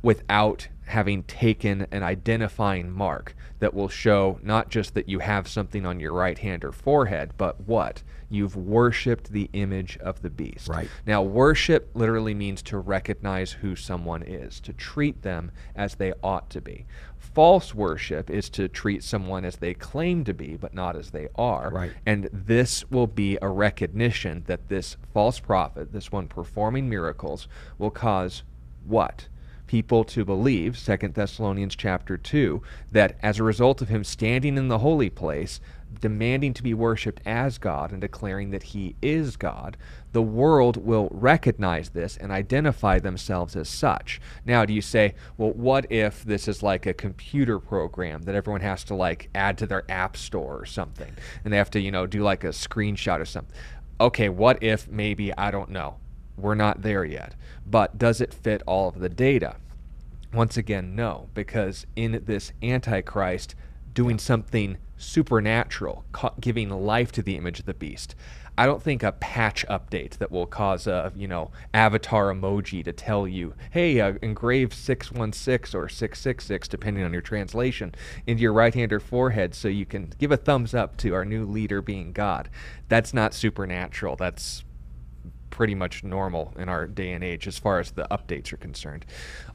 without having taken an identifying mark that will show not just that you have something on your right hand or forehead, but what? You've worshiped the image of the beast. Right. Now, worship literally means to recognize who someone is, to treat them as they ought to be. False worship is to treat someone as they claim to be, but not as they are. Right. And this will be a recognition that this false prophet, this one performing miracles, will cause what? people to believe, Second Thessalonians chapter 2, that as a result of him standing in the holy place, demanding to be worshiped as God and declaring that he is God, the world will recognize this and identify themselves as such. Now, do you say, well, what if this is like a computer program that everyone has to like add to their app store or something and they have to, you know, do like a screenshot or something? Okay, what if maybe, I don't know, we're not there yet, but does it fit all of the data? Once again, no, because in this Antichrist, doing something supernatural, giving life to the image of the beast. I don't think a patch update that will cause a you know avatar emoji to tell you, hey, uh, engrave 616 or 666, depending on your translation, into your right hand or forehead, so you can give a thumbs up to our new leader being God. That's not supernatural. That's pretty much normal in our day and age as far as the updates are concerned.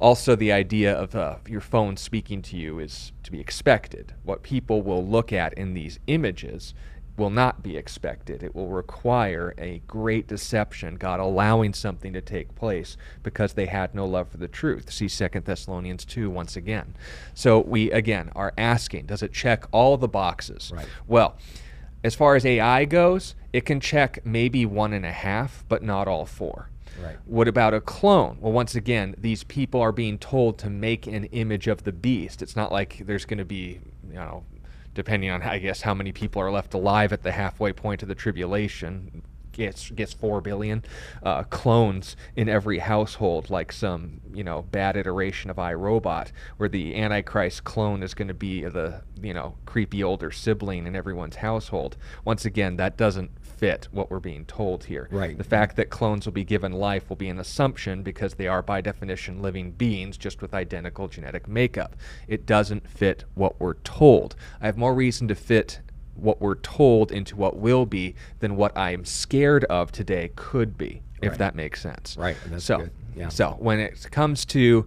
Also, the idea of uh, your phone speaking to you is to be expected. What people will look at in these images will not be expected. It will require a great deception, God allowing something to take place because they had no love for the truth. See 2 Thessalonians 2 once again. So we, again, are asking does it check all the boxes? Right. Well, as far as AI goes, it can check maybe one and a half, but not all four. Right. What about a clone? Well, once again, these people are being told to make an image of the beast. It's not like there's going to be, you know, depending on, I guess, how many people are left alive at the halfway point of the tribulation, gets gets four billion uh, clones in every household, like some you know bad iteration of iRobot, where the Antichrist clone is going to be the you know creepy older sibling in everyone's household. Once again, that doesn't fit what we're being told here. Right. The fact that clones will be given life will be an assumption because they are by definition living beings just with identical genetic makeup. It doesn't fit what we're told. I have more reason to fit what we're told into what will be than what I'm scared of today could be, if Right. that makes sense. Right, so, good, yeah. So when it comes to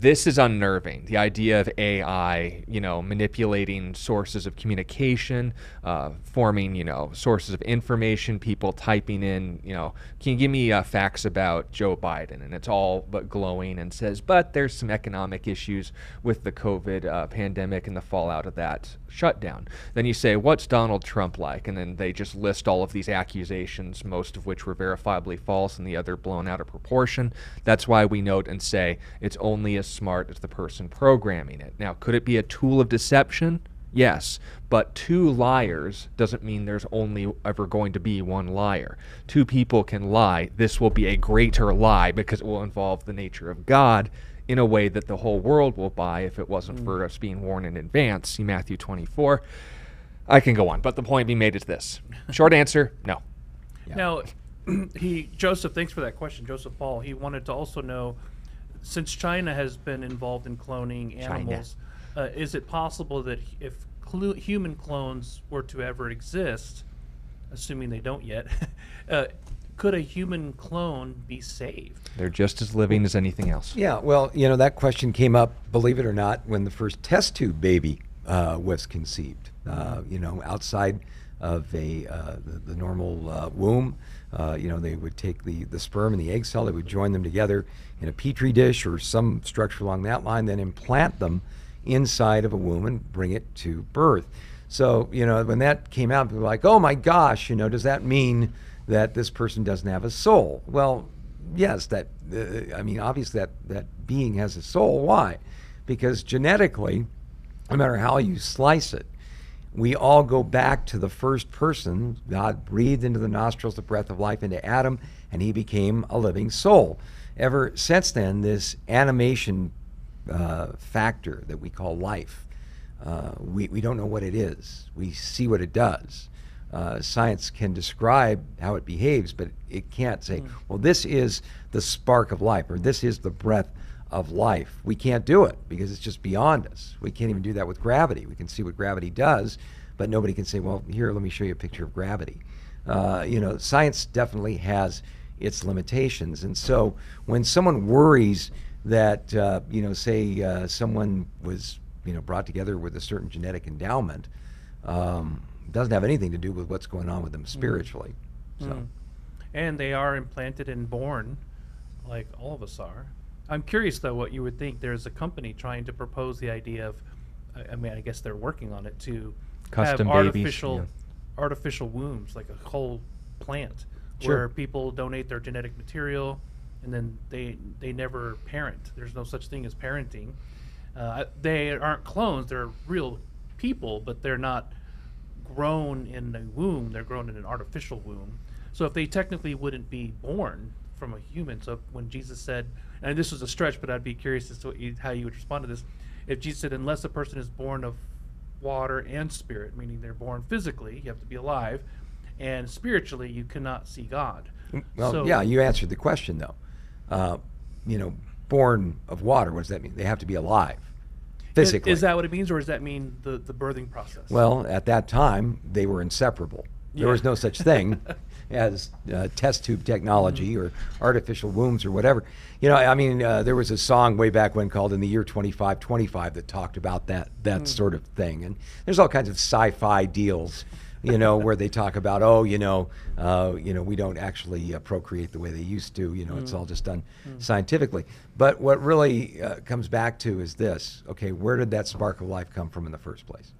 this is unnerving. The idea of AI, you know, manipulating sources of communication, uh, forming, you know, sources of information, people typing in, you know, can you give me uh, facts about Joe Biden? And it's all but glowing and says, but there's some economic issues with the COVID uh, pandemic and the fallout of that shutdown. Then you say, what's Donald Trump like? And then they just list all of these accusations, most of which were verifiably false and the other blown out of proportion. That's why we note and say it's only as smart as the person programming it. Now, could it be a tool of deception? Yes, but two liars doesn't mean there's only ever going to be one liar. Two people can lie. This will be a greater lie because it will involve the nature of God in a way that the whole world will buy if it wasn't for mm. us being warned in advance. See Matthew 24. I can go on, but the point being made is this. Short answer, no. Yeah. Now, he Joseph, thanks for that question, Joseph Paul. He wanted to also know, since China has been involved in cloning animals, uh, is it possible that if clu- human clones were to ever exist, assuming they don't yet, uh, could a human clone be saved? They're just as living as anything else. Yeah, well, you know, that question came up, believe it or not, when the first test tube baby uh, was conceived. Uh, you know, outside of a uh, the, the normal uh, womb, uh, you know, they would take the, the sperm and the egg cell, they would join them together in a petri dish or some structure along that line, then implant them inside of a womb and bring it to birth. So, you know, when that came out, people were like, oh my gosh, you know, does that mean that this person doesn't have a soul? Well, yes, that uh, I mean, obviously that that being has a soul. Why? Because genetically, no matter how you slice it, we all go back to the first person. God breathed into the nostrils the breath of life into Adam, and he became a living soul. Ever since then, this animation uh, factor that we call life, uh, we, we don't know what it is. We see what it does. Uh, science can describe how it behaves, but it can't say, well, this is the spark of life or this is the breath of life. We can't do it because it's just beyond us. We can't even do that with gravity. We can see what gravity does, but nobody can say, well, here, let me show you a picture of gravity. Uh, you know, science definitely has its limitations. And so when someone worries that, uh, you know, say uh, someone was, you know, brought together with a certain genetic endowment, um, doesn't have anything to do with what's going on with them spiritually. So, Mm. And they are implanted and born, like all of us are. I'm curious though what you would think. There's a company trying to propose the idea of, I, I mean, I guess they're working on it to Custom have babies, artificial, yeah. artificial wombs, like a whole plant, Sure. where people donate their genetic material, and then they they never parent. There's no such thing as parenting. Uh, they aren't clones; they're real people, but they're not grown in a womb. They're grown in an artificial womb. So if they technically wouldn't be born from a human, so when Jesus said, and this was a stretch, but I'd be curious as to what you, how you would respond to this. If Jesus said, unless a person is born of water and spirit, meaning they're born physically, you have to be alive, and spiritually, you cannot see God. Well, So- yeah, you answered the question though. Uh, you know, born of water. What does that mean? They have to be alive, physically. Is, that what it means, or does that mean the, the birthing process? Well, at that time, they were inseparable. There was no such thing as uh, test tube technology or artificial wombs or whatever. You know, I mean, uh, there was a song way back when called "In the Year 2525" that talked about that that sort of thing. And there's all kinds of sci-fi deals, you know, where they talk about, oh, you know, uh, you know, we don't actually uh, procreate the way they used to. You know, it's all just done scientifically. But what really uh, comes back to is this: okay, where did that spark of life come from in the first place?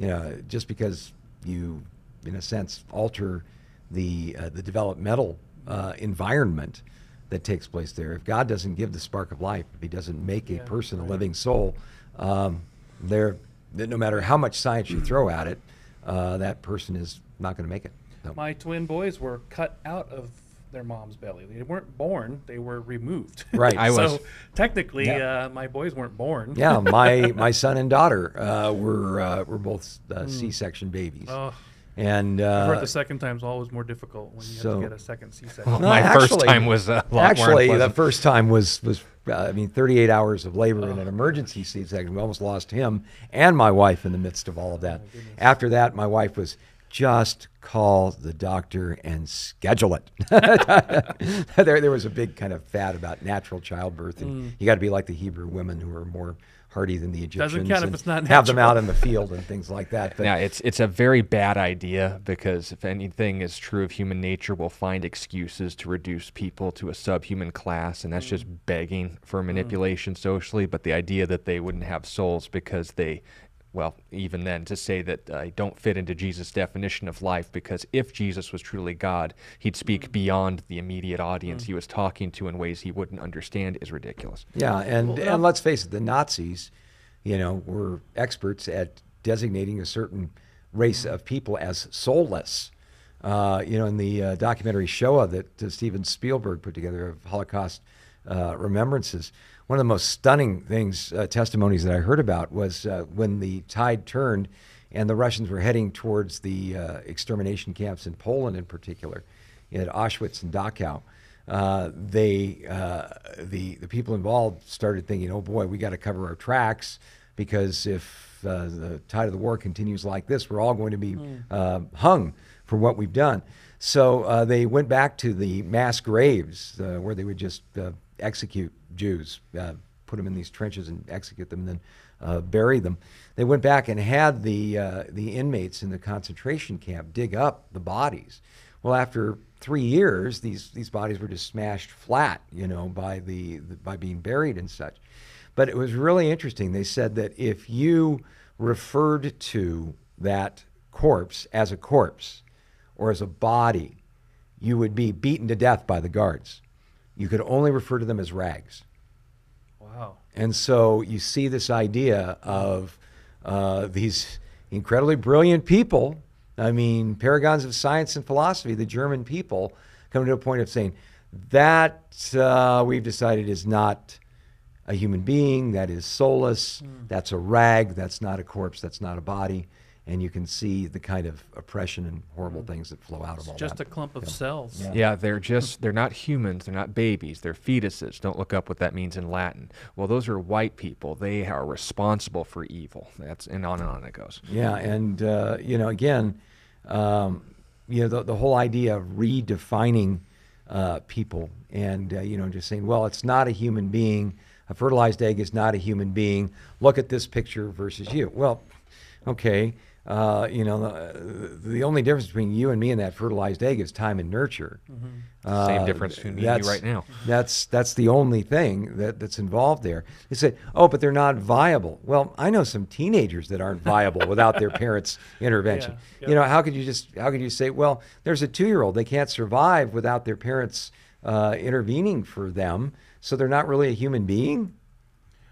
you know, just because you, in a sense, alter the uh, the developmental uh, environment that takes place there. If God doesn't give the spark of life, if He doesn't make a Yeah, person a living soul, um, there, that no matter how much science you throw at it, uh, that person is not going to make it. So- My twin boys were cut out of their mom's belly. They weren't born; they were removed. Right. I so was- technically, Yeah. uh, my boys weren't born. yeah, my my son and daughter uh, were uh, were both uh, C-section babies, Oh, and I've uh, heard the second time's always more difficult when you so- have to get a second C-section. Well, my first time was a lot more Actually, the first time was was uh, I mean 38 hours of labor in an emergency C-section. We almost lost him and my wife in the midst of all of that. After that, my wife was just call the doctor and schedule it. there, there was a big kind of fad about natural childbirth, and you got to be like the Hebrew women who are more hardy than the Egyptians. Doesn't count if it's not have them out in the field and things like that. But Now, it's it's a very bad idea because if anything is true of human nature, we'll find excuses to reduce people to a subhuman class, and that's just mm. begging for mm. manipulation socially. But the idea that they wouldn't have souls because they, well, even then, to say that uh, don't fit into Jesus' definition of life, because if Jesus was truly God, he'd speak beyond the immediate audience he was talking to in ways he wouldn't understand, is ridiculous. Yeah, and Well, and let's face it, the Nazis, you know, were experts at designating a certain race of people as soulless. Uh, you know, in the uh, documentary Shoah that uh, Steven Spielberg put together of Holocaust uh, remembrances, one of the most stunning things, uh, testimonies that I heard about was uh, when the tide turned and the Russians were heading towards the uh, extermination camps in Poland, in particular, at Auschwitz and Dachau uh, they uh, the the people involved started thinking, oh boy, we got to cover our tracks because if uh, the tide of the war continues like this, we're all going to be uh, hung for what we've done. So uh, they went back to the mass graves uh, where they would just uh, execute Jews, uh, put them in these trenches and execute them, and then uh, bury them. They went back and had the uh, the inmates in the concentration camp dig up the bodies. Well, after three years, these these bodies were just smashed flat, you know, by the, the by being buried and such. But it was really interesting. They said that if you referred to that corpse as a corpse or as a body, you would be beaten to death by the guards. You could only refer to them as rags. Wow. And so you see this idea of uh, these incredibly brilliant people. I mean, paragons of science and philosophy, the German people, come to a point of saying that uh, we've decided is not a human being, that is soulless, that's a rag, that's not a corpse, that's not a body. And you can see the kind of oppression and horrible things that flow out of all that. Just that. a clump of cells. Yeah. Yeah, they're just, they're not humans. They're not babies. They're fetuses. Don't look up what that means in Latin. Well, those are white people. They are responsible for evil. That's, and on and on it goes. Yeah, and uh, you know, again, um, you know, the, the whole idea of redefining uh, people, and uh, you know, just saying, well, it's not a human being. A fertilized egg is not a human being. Look at this picture versus you. Well, okay, Uh, you know, the, the only difference between you and me and that fertilized egg is time and nurture. Uh, Same difference between me and you right now. That's that's the only thing that, that's involved there. They say, oh, but they're not viable. Well, I know some teenagers that aren't viable without their parents' intervention. Yeah, You know, how could you just how could you say, well, there's a two-year-old they can't survive without their parents uh, intervening for them, so they're not really a human being.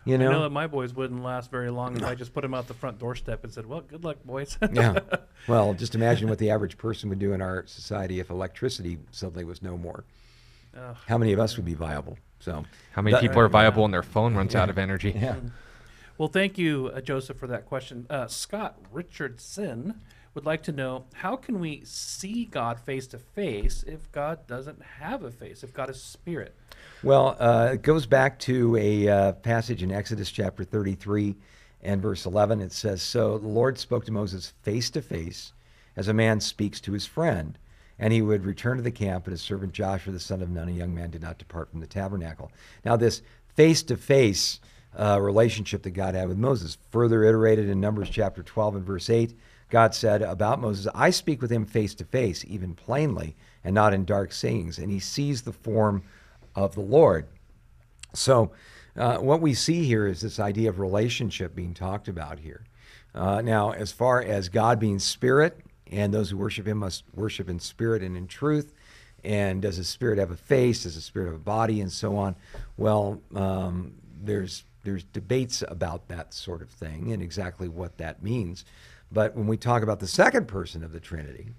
You I know know, that my boys wouldn't last very long if I just put them out the front doorstep and said, "Well, good luck, boys." yeah. Well, just imagine what the average person would do in our society if electricity suddenly was no more. Ugh. How many of us would be viable? So, How many that- people are viable when their phone runs out of energy? Yeah. Well, thank you, uh, Joseph, for that question. Uh, Scott Richardson would like to know how can we see God face to face if God doesn't have a face, if God is spirit? Well, uh, it goes back to a uh, passage in Exodus chapter 33 and verse 11. It says, So the Lord spoke to Moses face to face, as a man speaks to his friend. And he would return to the camp, and his servant Joshua, the son of Nun, a young man, did not depart from the tabernacle. Now, this face to face relationship that God had with Moses, further iterated in Numbers chapter 12 and verse 8, God said about Moses, I speak with him face to face, even plainly, and not in dark sayings. And he sees the form of the Lord. So, uh, what we see here is this idea of relationship being talked about here. Uh, now, as far as God being spirit, and those who worship him must worship in spirit and in truth, and does a spirit have a face? Does a spirit have a body, and so on? Well, um, there's there's debates about that sort of thing and exactly what that means. But when we talk about the second person of the Trinity,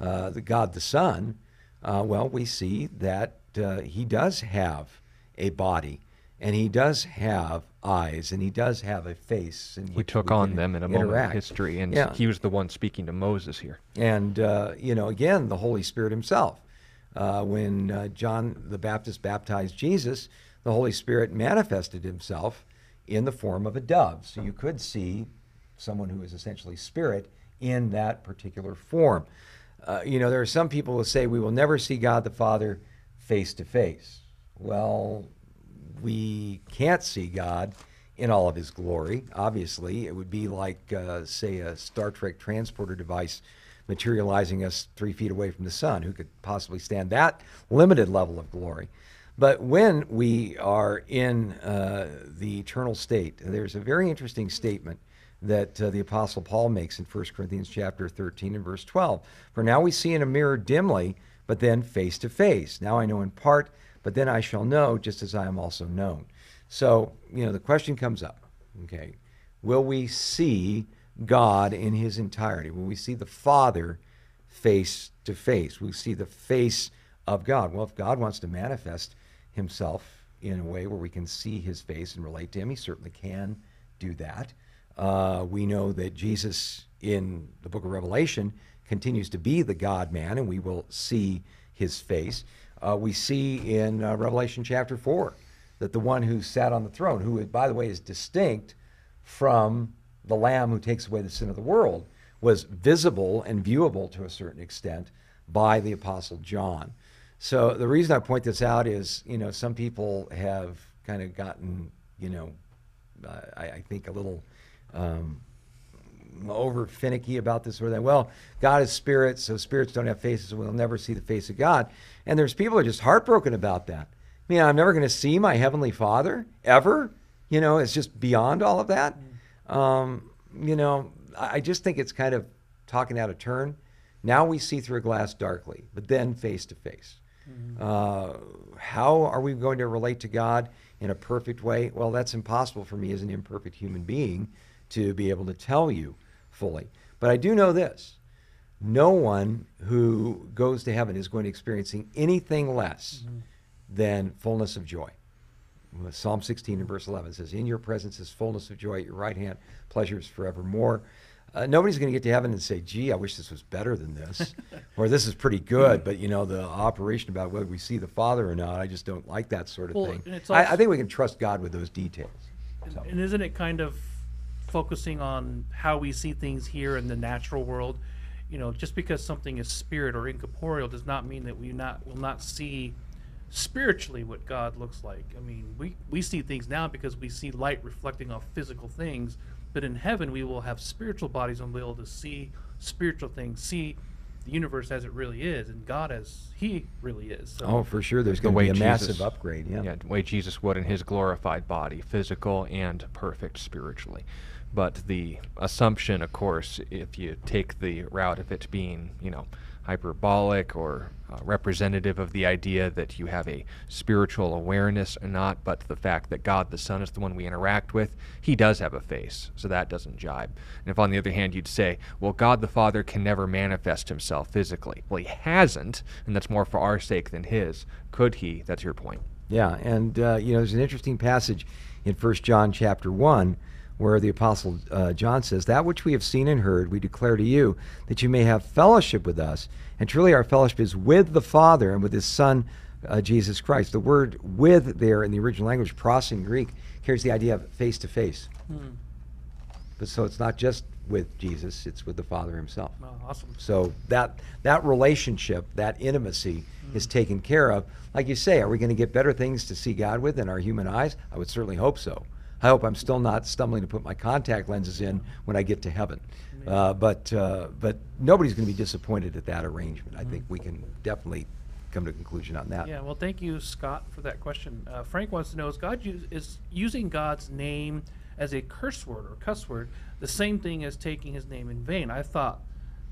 uh, the God the Son, uh, well, we see that uh, he does have a body, and he does have eyes, and he does have a face. And He We took on them in a moment of history, and yeah. he was the one speaking to Moses here. And, uh, you know, again, the Holy Spirit himself. Uh, when uh, John the Baptist baptized Jesus, the Holy Spirit manifested himself in the form of a dove. So you could see someone who is essentially spirit in that particular form. Uh, you know, there are some people who say we will never see God the Father face to face. Well, we can't see God in all of his glory. Obviously, it would be like, uh, say, a Star Trek transporter device materializing us three feet away from the sun. Who could possibly stand that limited level of glory? But when we are in uh, the eternal state, there's a very interesting statement that uh, the apostle Paul makes in 1 Corinthians chapter 13 and verse 12. For now we see in a mirror dimly, but then face to face. Now I know in part, but then I shall know just as I am also known. So, you know, the question comes up, okay, will we see God in his entirety? Will we see the Father face to face? We see the face of God? Well, if God wants to manifest himself in a way where we can see his face and relate to him, he certainly can do that. Uh, we know that Jesus in the book of Revelation continues to be the God man, and we will see his face. Uh, we see in uh, Revelation chapter 4 that the one who sat on the throne, who, by the way, is distinct from the Lamb who takes away the sin of the world, was visible and viewable to a certain extent by the Apostle John. So the reason I point this out is, you know, some people have kind of gotten, you know, uh, I, I think a little um, over finicky about this or that. Well, God is spirit, so spirits don't have faces, and we'll never see the face of God. And there's people who are just heartbroken about that. I mean, I'm never going to see my heavenly Father ever. You know, it's just beyond all of that. Um, you know, I I just think it's kind of talking out of turn. Now we see through a glass darkly, but then face to face. Uh, How are we going to relate to God in a perfect way? Well, that's impossible for me as an imperfect human being to be able to tell you fully. But I do know this no one who goes to heaven is going to experiencing anything less than fullness of joy. Psalm 16 and verse 11 says, In your presence is fullness of joy, at your right hand, pleasures forevermore. Uh, nobody's going to get to heaven and say, gee, I wish this was better than this, or this is pretty good, but you know, the operation about whether we see the Father or not, I just don't like that sort of Well, thing. and it's I, I think we can trust God with those details. So. And isn't it kind of focusing on how we see things here in the natural world? You know, just because something is spirit or incorporeal does not mean that we not will not see spiritually what God looks like. I mean, we we see things now because we see light reflecting off physical things, but in heaven we will have spiritual bodies and we'll be able to see spiritual things, see the universe as it really is, and God as He really is. So, Oh, for sure. There's The going to way be a massive upgrade. Yeah. Yeah, the way Jesus would in his glorified body, physical and perfect spiritually. But the assumption, of course, if you take the route of it being, you know, hyperbolic or uh, representative of the idea that you have a spiritual awareness or not, but the fact that God the Son is the one we interact with, he does have a face, so that doesn't jibe. And if on the other hand you'd say, well, God the Father can never manifest himself physically, well, he hasn't, and that's more for our sake than his. Could he? That's your point. Yeah, and uh, you know, there's an interesting passage in First John chapter one where the apostle uh, John says, "That which we have seen and heard, we declare to you, that you may have fellowship with us. And truly, our fellowship is with the Father and with His Son, uh, Jesus Christ." The word "with" there in the original language, pros in Greek, carries the idea of face to face. But so it's not just with Jesus; it's with the Father Himself. Oh, awesome. So that that relationship, that intimacy is taken care of. Like you say, are we going to get better things to see God with in our human eyes? I would certainly hope so. I hope I'm still not stumbling to put my contact lenses in when I get to heaven. Uh, but uh, but nobody's going to be disappointed at that arrangement. I think we can definitely come to a conclusion on that. Yeah, well, thank you, Scott, for that question. Uh, Frank wants to know: Is God use, is using God's name as a curse word or cuss word the same thing as taking His name in vain? I thought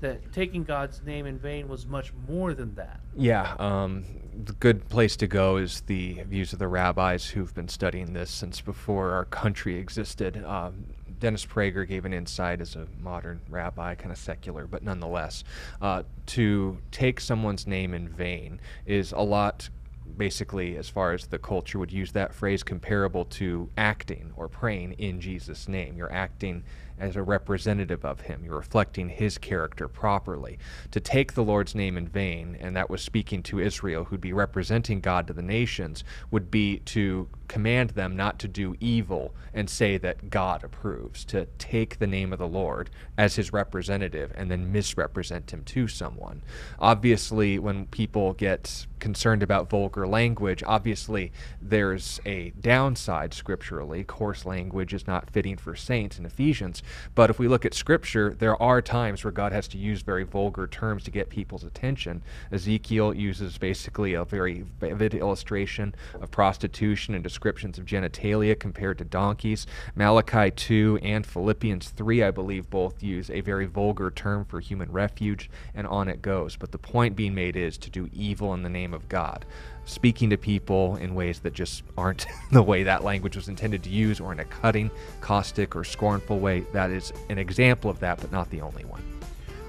that taking God's name in vain was much more than that. Yeah, um, the good place to go is the views of the rabbis who've been studying this since before our country existed. Um, Dennis Prager gave an insight as a modern rabbi, kind of secular, but nonetheless, uh, to take someone's name in vain is a lot basically, as far as the culture would use that phrase, comparable to acting or praying in Jesus' name. You're acting as a representative of him. You're reflecting his character properly. To take the Lord's name in vain, and that was speaking to Israel, who'd be representing God to the nations, would be to command them not to do evil and say that God approves, to take the name of the Lord as his representative and then misrepresent him to someone. Obviously, when people get concerned about vulgar language, obviously there's a downside scripturally. Coarse language is not fitting for saints in Ephesians. But if we look at scripture, there are times where God has to use very vulgar terms to get people's attention. Ezekiel uses basically a very vivid illustration of prostitution and descriptions of genitalia compared to donkeys. Malachi 2 and Philippians 3, I believe, both use a very vulgar term for human refuge, and on it goes. But the point being made is to do evil in the name of God. Speaking to people in ways that just aren't the way that language was intended to use, or in a cutting, caustic, or scornful way, that is an example of that, but not the only one.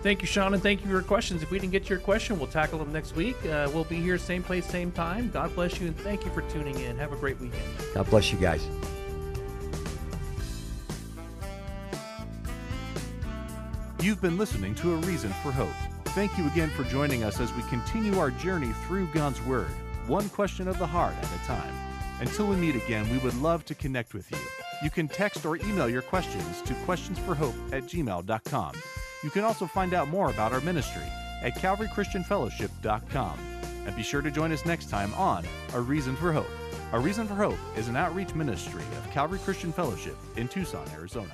Thank you, Sean, and thank you for your questions. If we didn't get your question, we'll tackle them next week. Uh, we'll be here, same place, same time. God bless you, and thank you for tuning in. Have a great weekend. God bless you guys. You've been listening to A Reason for Hope. Thank you again for joining us as we continue our journey through God's Word, one question of the heart at a time. Until we meet again, we would love to connect with you. You can text or email your questions to questionsforhope at gmail.com. You can also find out more about our ministry at calvarychristianfellowship.com. And be sure to join us next time on A Reason for Hope. A Reason for Hope is an outreach ministry of Calvary Christian Fellowship in Tucson, Arizona.